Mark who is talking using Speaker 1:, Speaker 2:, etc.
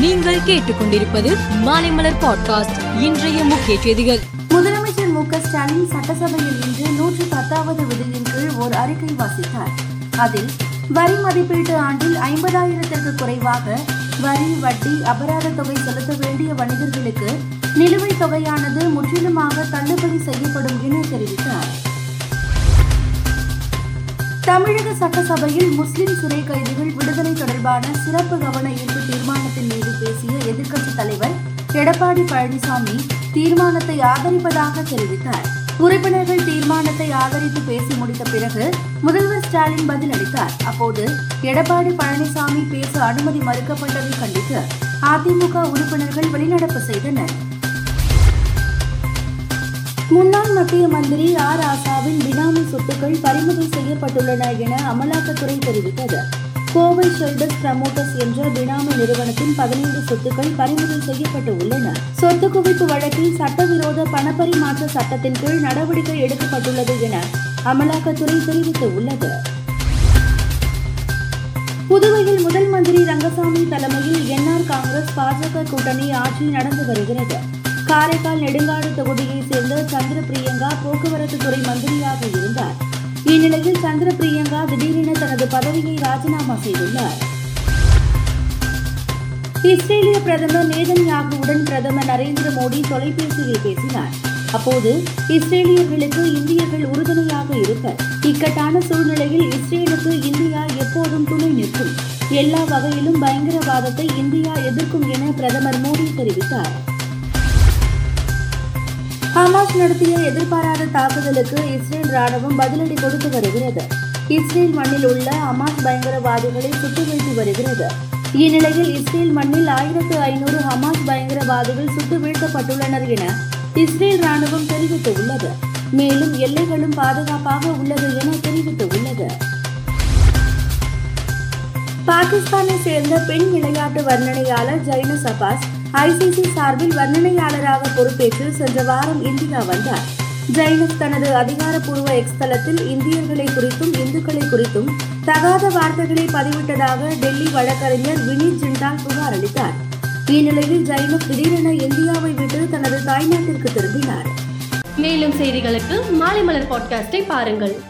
Speaker 1: நீங்கள் கேட்டுக்கொண்டிருப்பது மாலைமலர் பாட்காஸ்ட் இன்றைய முக்கிய செய்திகள்.
Speaker 2: முதலமைச்சர் மு க ஸ்டாலின் சட்டசபையில் இன்று நூற்று பத்தாவது விதியின் கீழ் ஓர் அறிக்கை வாசித்தார். அதில் வரி மதிப்பீட்டு ஆண்டில் ஐம்பதாயிரத்திற்கு குறைவாக வரி வட்டி அபராத தொகை செலுத்த வேண்டிய வணிகர்களுக்கு நிலுவைத் தொகையானது முற்றிலுமாக தள்ளுபடி செய்யப்படும் என தெரிவித்தார். தமிழக சட்டசபையில் முஸ்லிம் சிறை கைதிகள் விடுதலை தொடர்பான சிறப்பு கவன ஈர்ப்பு தீர்மானம் எடப்பாடி பழனிசாமி தீர்மானத்தை ஆதரிப்பதாக தெரிவித்தார். உறுப்பினர்கள் தீர்மானத்தை ஆதரித்து பேசி முடித்த பிறகு முதல்வர் ஸ்டாலின் பதிலளித்தார். அப்போது எடப்பாடி பழனிசாமி பேச அனுமதி மறுக்கப்பட்டதை கண்டித்து அதிமுக உறுப்பினர்கள் வெளிநடப்பு செய்தனர். முன்னாள் மத்திய மந்திரி ஆர் ஆசாவின் பினாமி சொத்துக்கள் பறிமுதல் செய்யப்பட்டுள்ளன என அமலாக்கத்துறை தெரிவித்தது. கோவை ஷெல்டர் பிரமோட்டர்ஸ் என்ற பினாமி நிறுவனத்தின் பதினைந்து சொத்துக்கள் பறிமுதல் செய்யப்பட்டு உள்ளன. சொத்து குவிப்பு வழக்கில் சட்டவிரோத பணப்பரிமாற்ற சட்டத்தின் கீழ் நடவடிக்கை எடுக்கப்பட்டுள்ளது என அமலாக்கத்துறை தெரிவித்துள்ளது. புதுவையில் முதல் மந்திரி ரங்கசாமி தலைமையில் என்ஆர் காங்கிரஸ் பாஜக கூட்டணி ஆட்சி நடந்து வருகிறது. காரைக்கால் நெடுங்காடு தொகுதியைச் சேர்ந்த சந்திர பிரியங்கா போக்குவரத்து துறை மந்திரியாக சந்திர பிரியங்கா திடீரென தனது பதவியை ராஜினாமா செய்துள்ளார். இஸ்ரேலிய பிரதமர் நேதன் யாகுவுடன் பிரதமர் நரேந்திர மோடி தொலைபேசியில் பேசினார். அப்போது இஸ்ரேலியர்களுக்கு இந்தியர்கள் உறுதுணையாக இருப்பர் இக்கட்டான சூழ்நிலையில் இஸ்ரேலுக்கு இந்தியா எப்போதும் துணை நிற்கும். எல்லா வகையிலும் பயங்கரவாதத்தை இந்தியா எதிர்க்கும் என பிரதமர் மோடி தெரிவித்தார். ஹமாஸ் நடத்திய எதிர்பாராத தாக்குதலுக்கு இஸ்ரேல் ராணுவம் பதிலடி கொடுத்து வருகிறது. இஸ்ரேல் மண்ணில் உள்ள ஹமாஸ் பயங்கரவாதிகளை சுட்டு வீழ்த்தி வருகிறது. இந்நிலையில் இஸ்ரேல் மண்ணில் ஆயிரத்து ஐநூறு ஹமாஸ் பயங்கரவாதிகள் சுட்டு வீழ்த்தப்பட்டுள்ளனர் என இஸ்ரேல் ராணுவம் தெரிவித்துள்ளது. மேலும் எல்லைகளும் பாதுகாப்பாக உள்ளது என தெரிவித்துள்ளது. பாகிஸ்தானை சேர்ந்த பெண் விளையாட்டு வர்ணனையாளர் ஜைன சபாஸ் ஐசிசி சார்பில் வர்ணனையாளராக பொறுப்பேற்று சென்ற வாரம் இந்தியா வந்தார். ஜைனஸ் தனது அதிகாரப்பூர்வ எக்ஸ் தளத்தில் இந்தியர்களை குறித்தும் இந்துக்களை குறித்தும் தகாத வார்த்தைகளை பதிவிட்டதாக டெல்லி வழக்கறிஞர் வினீத் ஜிண்டால் புகார் அளித்தார். இந்நிலையில் ஜைனஸ் திடீரென இந்தியாவை விட்டு தனது தாய்நாட்டிற்கு திரும்பினார்.
Speaker 3: மேலும் செய்திகளுக்கு மாலை மலர் பாட்காஸ்டை பாருங்கள்.